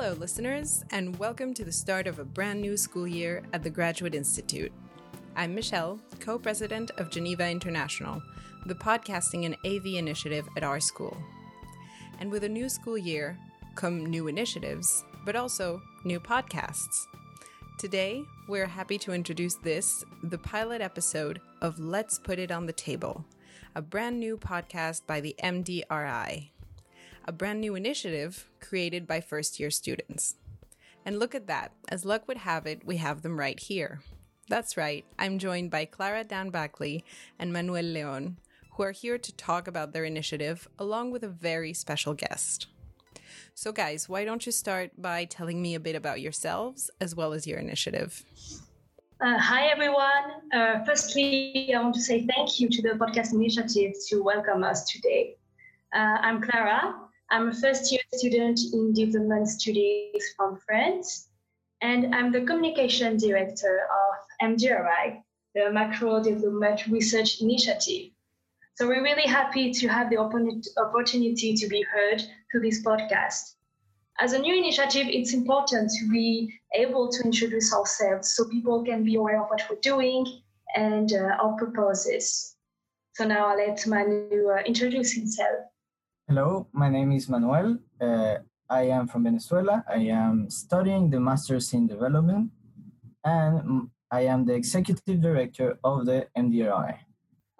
Hello, listeners, and welcome to the start of a brand new school year at the Graduate Institute. I'm Michelle, co president of Geneva International, the podcasting and AV initiative at our school. And with a new school year come new initiatives, but also new podcasts. Today, we're happy to introduce this, the pilot episode of Let's Put It on the Table, a brand new podcast by the MDRI, a brand new initiative created by first year students. And look at that, as luck would have it, we have them right here. That's right, I'm joined by Clara Dan Backley and Manuel Leon, who are here to talk about their initiative along with a very special guest. So, guys, why don't you start by telling me a bit about yourselves as well as your initiative? Uh, hi, everyone. Uh, firstly, I want to say thank you to the podcast initiative to welcome us today. Uh, I'm Clara. I'm a first year student in development studies from France, and I'm the communication director of MDRI, the Macro Development Research Initiative. So we're really happy to have the opportunity to be heard through this podcast. As a new initiative, it's important to be able to introduce ourselves so people can be aware of what we're doing and uh, our purposes. So now I'll let Manu uh, introduce himself. Hello, my name is Manuel. Uh, I am from Venezuela. I am studying the Masters in Development and I am the Executive Director of the MDRI.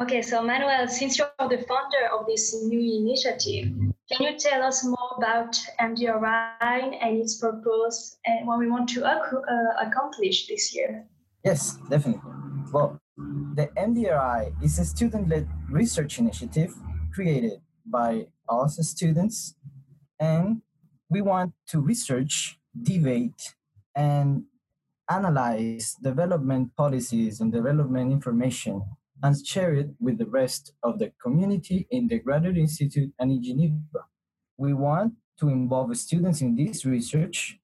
Okay, so Manuel, since you're the founder of this new initiative, can you tell us more about MDRI and its purpose and what we want to ac- uh, accomplish this year? Yes, definitely. Well, the MDRI is a student led research initiative created by us students, and we want to research, debate, and analyze development policies and development information and share it with the rest of the community in the Graduate Institute and in Geneva. We want to involve students in this research,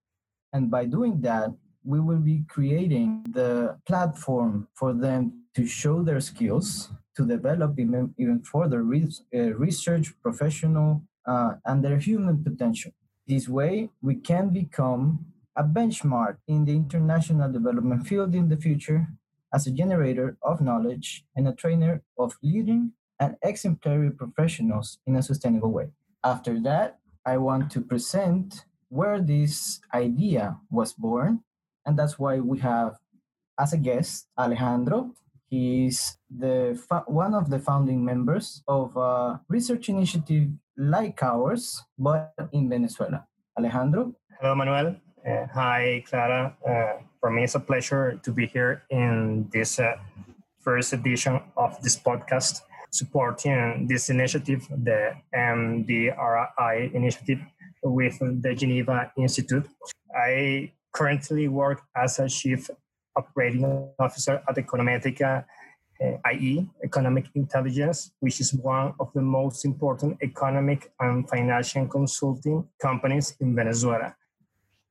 and by doing that, we will be creating the platform for them to show their skills, to develop even, even further uh, research, professional, uh, and their human potential. This way, we can become a benchmark in the international development field in the future as a generator of knowledge and a trainer of leading and exemplary professionals in a sustainable way. After that, I want to present where this idea was born, and that's why we have as a guest Alejandro. He's the one of the founding members of a research initiative like ours, but in Venezuela. Alejandro. Hello, Manuel. Uh, hi, Clara. Uh, for me, it's a pleasure to be here in this uh, first edition of this podcast, supporting this initiative, the MDRI initiative with the Geneva Institute. I currently work as a chief operating officer at Econometrica uh, IE, Economic Intelligence, which is one of the most important economic and financial consulting companies in Venezuela.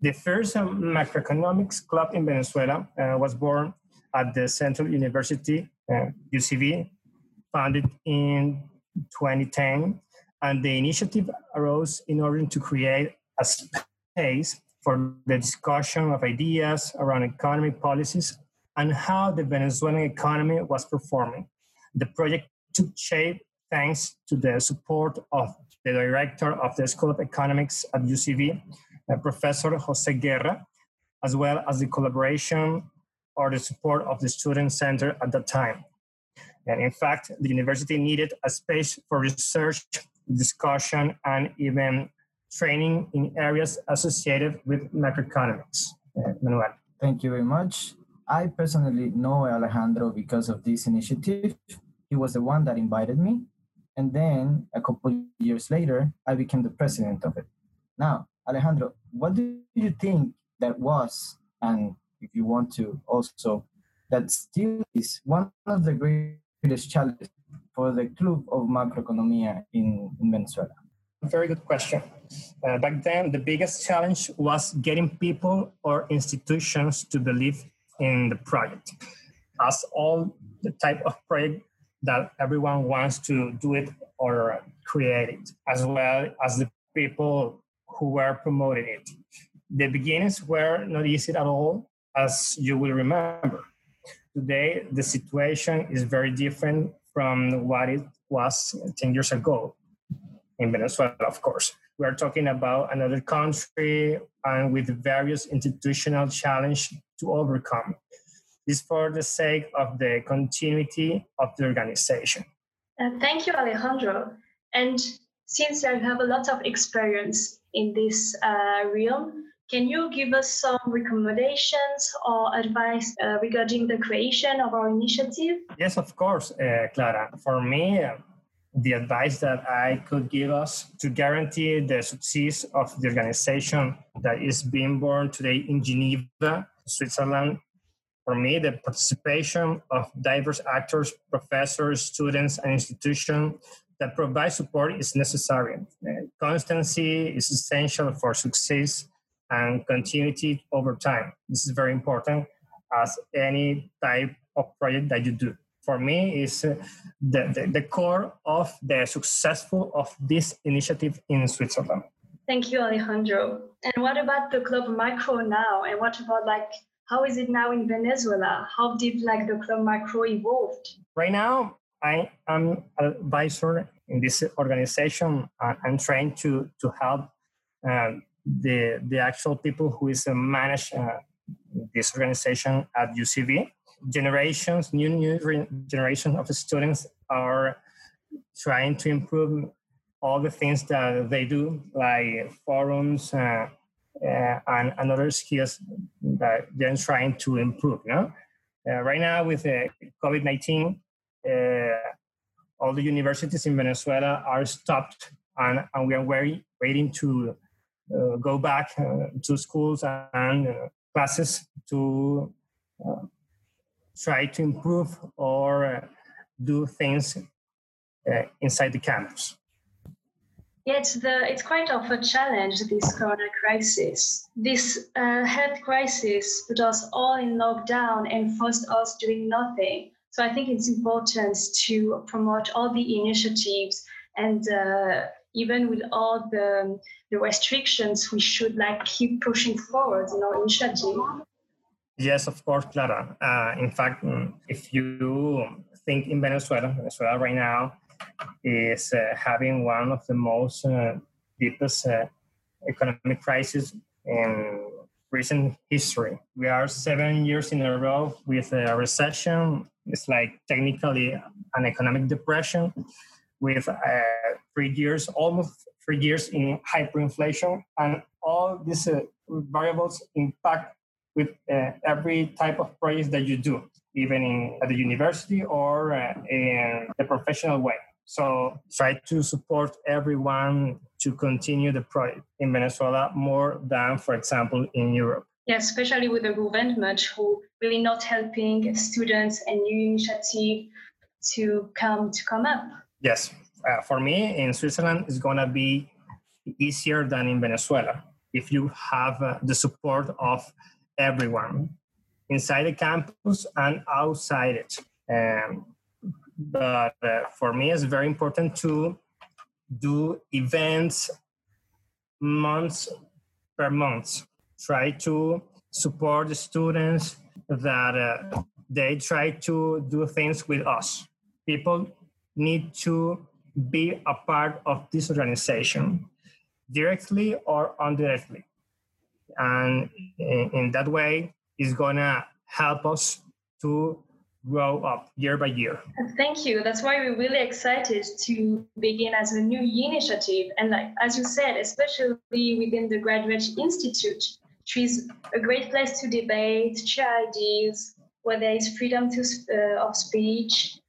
The first um, macroeconomics club in Venezuela uh, was born at the Central University, uh, UCV, founded in 2010. And the initiative arose in order to create a space for the discussion of ideas around economic policies and how the Venezuelan economy was performing. The project took shape thanks to the support of the director of the School of Economics at UCV, uh, Professor Jose Guerra, as well as the collaboration or the support of the Student Center at that time. And in fact, the university needed a space for research, discussion, and even training in areas associated with macroeconomics. Uh, Manuel. Thank you very much. I personally know Alejandro because of this initiative. He was the one that invited me. And then a couple years later, I became the president of it. Now, Alejandro, what do you think that was, and if you want to also, that still is one of the greatest challenges for the Club of Macroeconomia in, in Venezuela? Very good question. Uh, back then, the biggest challenge was getting people or institutions to believe in the project. As all the type of project that everyone wants to do it or create it, as well as the people who were promoting it. the beginnings were not easy at all, as you will remember. Today, the situation is very different from what it was 10 years ago in Venezuela, of course. We are talking about another country and with various institutional challenge to overcome. This for the sake of the continuity of the organization. Uh, thank you, Alejandro. And since you have a lot of experience in this uh, realm, can you give us some recommendations or advice uh, regarding the creation of our initiative? Yes, of course, uh, Clara. For me, the advice that I could give us to guarantee the success of the organization that is being born today in Geneva, Switzerland. For me, the participation of diverse actors, professors, students, and institutions that provide support is necessary. Constancy is essential for success and continuity over time. This is very important as any type of project that you do. For me, is uh, the, the, the core of the successful of this initiative in Switzerland. Thank you, Alejandro. And what about the Club Micro now? And what about like how is it now in Venezuela? How did like the Club Micro evolved? Right now, I am advisor in this organization. I'm trying to to help um, the the actual people who is uh, manage uh, this organization at UCV. Generations, new new generation of students are trying to improve all the things that they do, like forums uh, uh, and, and other skills that they're trying to improve. No, uh, right now with uh, COVID nineteen, all the universities in Venezuela are stopped, and, and we are very, waiting to uh, go back uh, to schools and uh, classes to try to improve or do things inside the campus. Yeah, it's the it's quite of a challenge this corona crisis. This uh, health crisis put us all in lockdown and forced us doing nothing. So I think it's important to promote all the initiatives and uh, even with all the, the restrictions, we should like keep pushing forward in our initiative. Yes, of course, Clara. Uh, in fact, mm, if you think in Venezuela, Venezuela right now is uh, having one of the most uh, deepest uh, economic crises in recent history. We are seven years in a row with a recession. It's like technically an economic depression with uh, three years, almost three years in hyperinflation, and all these uh, variables impact with uh, every type of project that you do, even in at the university or uh, in the professional way. So try to support everyone to continue the project in Venezuela more than, for example, in Europe. Yeah, especially with the government who really not helping students and new initiative to come to come up. Yes, uh, for me in Switzerland, it's gonna be easier than in Venezuela if you have uh, the support of everyone inside the campus and outside it. Um, but uh, for me, it's very important to do events months per month. Try to support the students that uh, they try to do things with us. People need to be a part of this organization directly or indirectly. And in, that way, it's gonna help us to grow up year by year. Thank you. That's why we're really excited to begin as a new initiative. And like as you said, especially within the Graduate Institute, which is a great place to debate, share ideas, where there is freedom to, uh, of speech,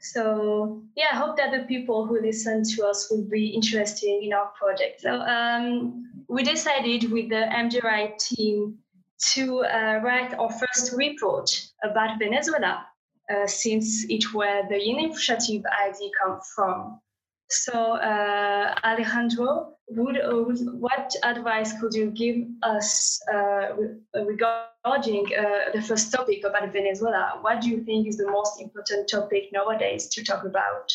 so yeah, I hope that the people who listen to us will be interested in our project. So um, we decided with the MDRI team to uh, write our first report about Venezuela, uh, since it where the initiative idea come from. So uh, Alejandro, would, uh, what advice could you give us uh, regarding uh, the first topic about Venezuela? What do you think is the most important topic nowadays to talk about?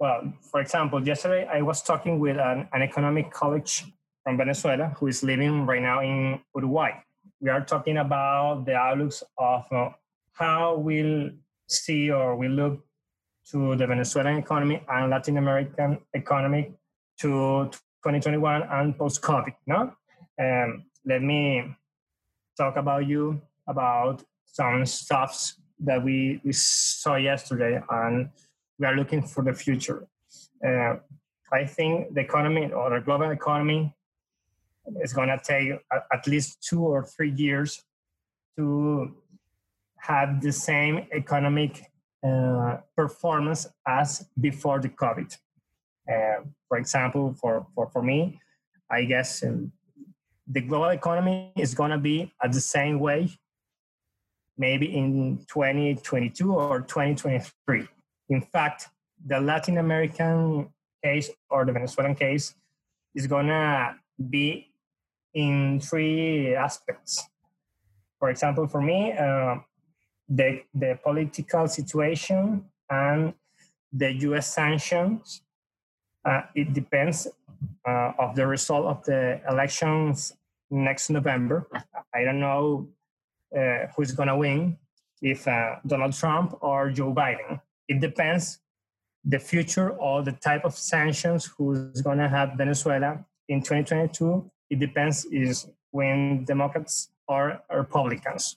Well, for example, yesterday I was talking with an, an economic college from Venezuela who is living right now in Uruguay. We are talking about the outlooks of uh, how we'll see or we look to the Venezuelan economy and Latin American economy to 2021 and post-COVID. No, um, let me talk about you about some stuffs that we, we saw yesterday and we are looking for the future. Uh, I think the economy or the global economy is going to take at least two or three years to have the same economic uh, performance as before the COVID. Uh, for example, for, for, for me, I guess um, the global economy is going to be at the same way maybe in 2022 or 2023. In fact, the Latin American case or the Venezuelan case is going to be in three aspects. For example, for me, uh, the, the political situation and the US sanctions, uh, it depends uh, of the result of the elections next November. I don't know uh, who's to win, if uh, Donald Trump or Joe Biden. It depends the future or the type of sanctions who's to have Venezuela in 2022. It depends is when Democrats or Republicans.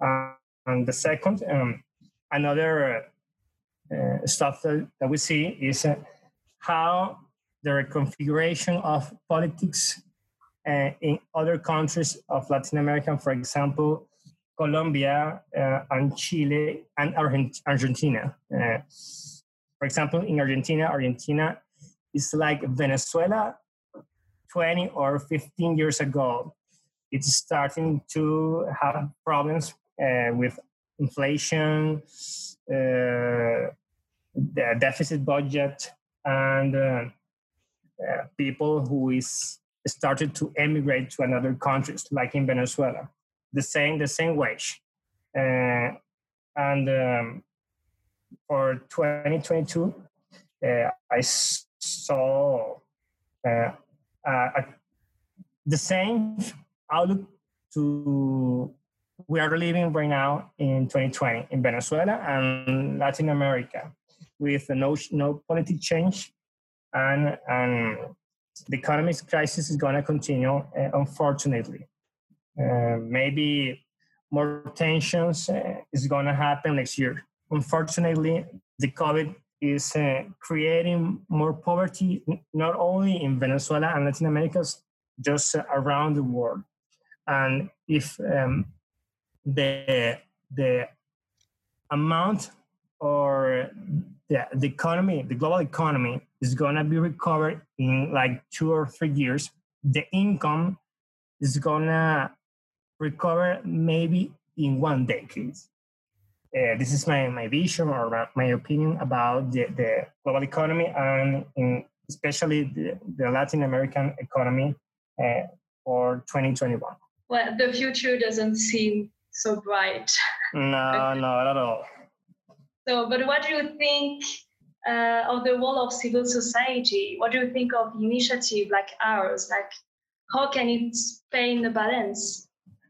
Uh, and the second, um, another uh, stuff that, that, we see is uh, how the reconfiguration of politics uh, in other countries of Latin America, for example, Colombia uh, and Chile and Argentina. Uh, for example, in Argentina, Argentina is like Venezuela 20 or 15 years ago. It's starting to have problems uh, with inflation, uh, the deficit budget, and uh, uh, people who is started to emigrate to another countries, like in Venezuela the same the same wage, uh, and um, for 2022, uh, I saw the same outlook to we are living right now in 2020 in Venezuela and Latin America with no no political change and and the economic crisis is going to continue uh, unfortunately uh, maybe more tensions uh, is going to happen next year. Unfortunately, the COVID is uh, creating more poverty, not only in Venezuela and Latin America, just around the world. And if um, the the amount or the, the economy, the global economy is to be recovered in like two or three years, the income is to recover maybe in one decade. Uh, this is my, my vision or my opinion about the, the global economy and in especially the, the Latin American economy uh, for 2021. Well, the future doesn't seem so bright. No, not at all. So, but what do you think uh, of the role of civil society? What do you think of initiative like ours? Like, how can it play in the balance?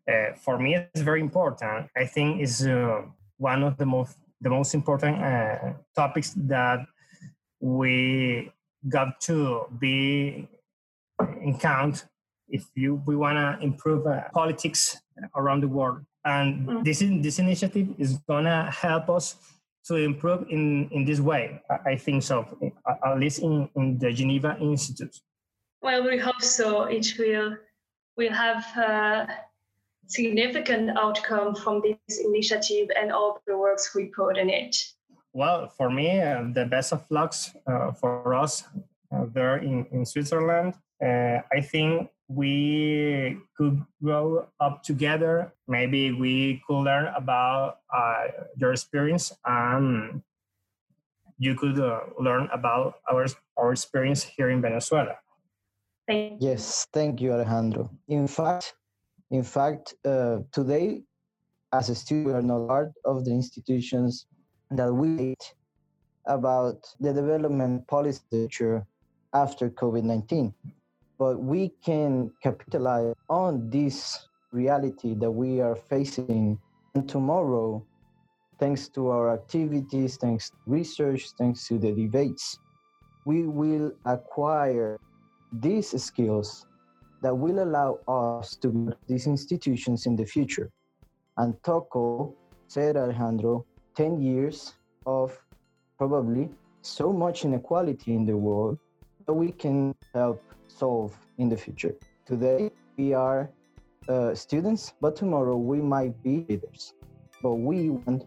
uh, for me it's very important. I think is uh, one of the most the most important uh, topics that we got to be in count if you we want to improve uh, politics around the world. And mm. this this initiative is gonna help us to improve in in this way. I, think so, at least in, in the Geneva Institute. Well, we hope so. It will will have uh, significant outcome from this initiative and all the works we put in it? Well, for me, uh, the best of lucks uh, for us uh, there in, in Switzerland. Uh, I think we could grow up together. Maybe we could learn about uh, your experience and you could uh, learn about our, our experience here in Venezuela. Thank yes, thank you, Alejandro. In fact, in fact, uh, today, as a student, we are not part of the institutions that we about the development policy future after COVID 19. but we can capitalize on this reality that we are facing and tomorrow thanks to our activities thanks to research thanks to the debates we will acquire these skills that will allow us to build these institutions in the future and tackle said alejandro 10 years of probably so much inequality in the world that we can help solve in the future. Today, we are uh, students, but tomorrow we might be leaders. But we want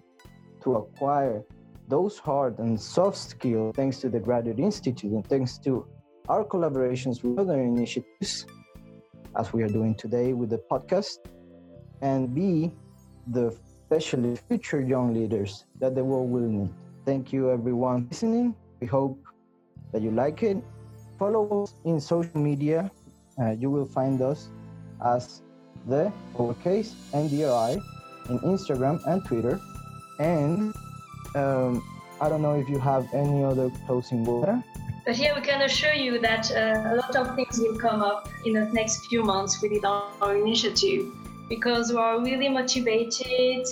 to acquire those hard and soft skills thanks to the Graduate Institute and thanks to our collaborations with other initiatives, as we are doing today with the podcast, and be the especially future young leaders that the world will need. Thank you, everyone, listening. We hope that you like it. Follow us in social media. Uh, you will find us as the lowercase MDRI in Instagram and Twitter. And um, I don't know if you have any other closing word. But here we can assure you that uh, a lot of things will come up in the next few months within our initiative because we are really motivated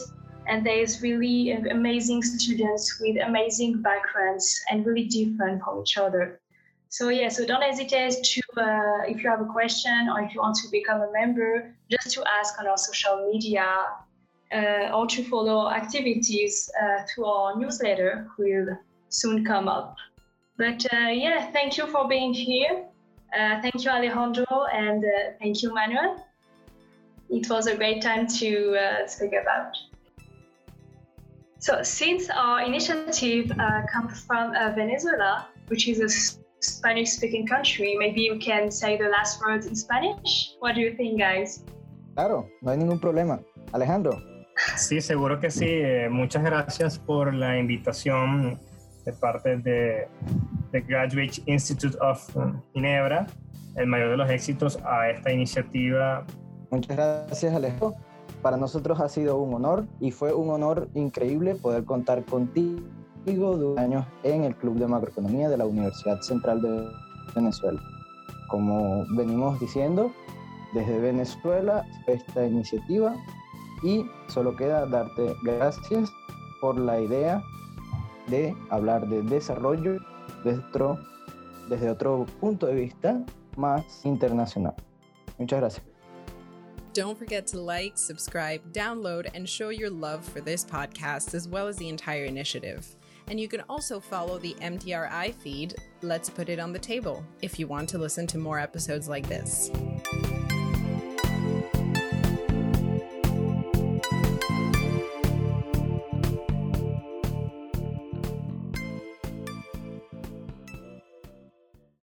and there's really amazing students with amazing backgrounds and really different from each other. So yeah, so don't hesitate to, uh, if you have a question or if you want to become a member, just to ask on our social media uh, or to follow activities uh, through our newsletter will soon come up. But uh, yeah, thank you for being here. Uh, thank you, Alejandro, and uh, thank you, Manuel it was a great time to uh, speak about. So, since our initiative uh, comes from uh, Venezuela, which is a Spanish speaking country, maybe you can say the last words in Spanish. What do you think, guys? Claro, no hay ningún problema. Alejandro. Sí, seguro que sí. Eh, muchas gracias por la invitación de parte de, de Graduate Institute of Ginebra. El mayor de los éxitos a esta iniciativa Muchas gracias, Alejo. Para nosotros ha sido un honor y fue un honor increíble poder contar contigo dos años en el Club de Macroeconomía de la Universidad Central de Venezuela. Como venimos diciendo, desde Venezuela esta iniciativa y solo queda darte gracias por la idea de hablar de desarrollo desde otro punto de vista más internacional. Muchas gracias. Don't forget to like, subscribe, download, and show your love for this podcast as well as the entire initiative. And you can also follow the MDRI feed, Let's Put It on the Table, if you want to listen to more episodes like this.